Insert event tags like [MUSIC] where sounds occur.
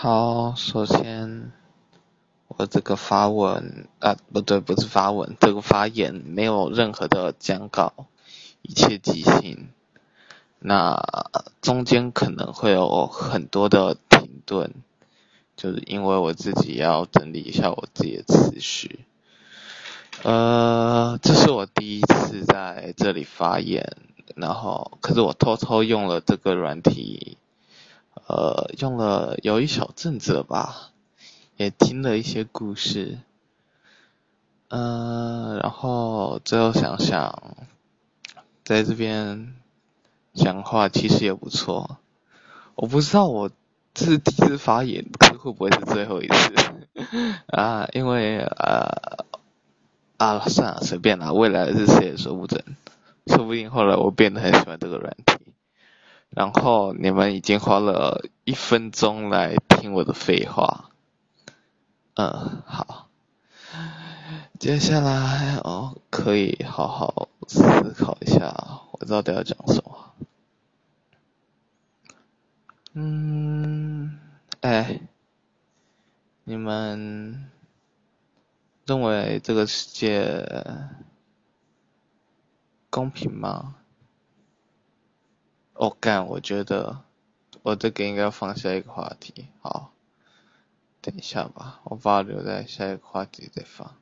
好，首先我这个发文啊，不对，不是发文，这个发言没有任何的讲稿，一切即兴。那中间可能会有很多的停顿，就是因为我自己要整理一下我自己的思绪。呃，这是我第一次在这里发言，然后可是我偷偷用了这个软体，呃，用了有一小阵子了吧，也听了一些故事，嗯，然后最后想想，在这边讲话其实也不错。我不知道我这是第一次发言，可会不会是最后一次 [LAUGHS] 啊？因为呃。啊，算了，随便啦，未来的事谁也说不准，说不定后来我变得很喜欢这个软体，然后你们已经花了一分钟来听我的废话，嗯，好，接下来哦，可以好好思考一下，我到底要讲什么，嗯，哎，你们。认为这个世界公平吗？哦干，我觉得我这个应该放下一个话题。好，等一下吧，我把它留在下一个话题再放。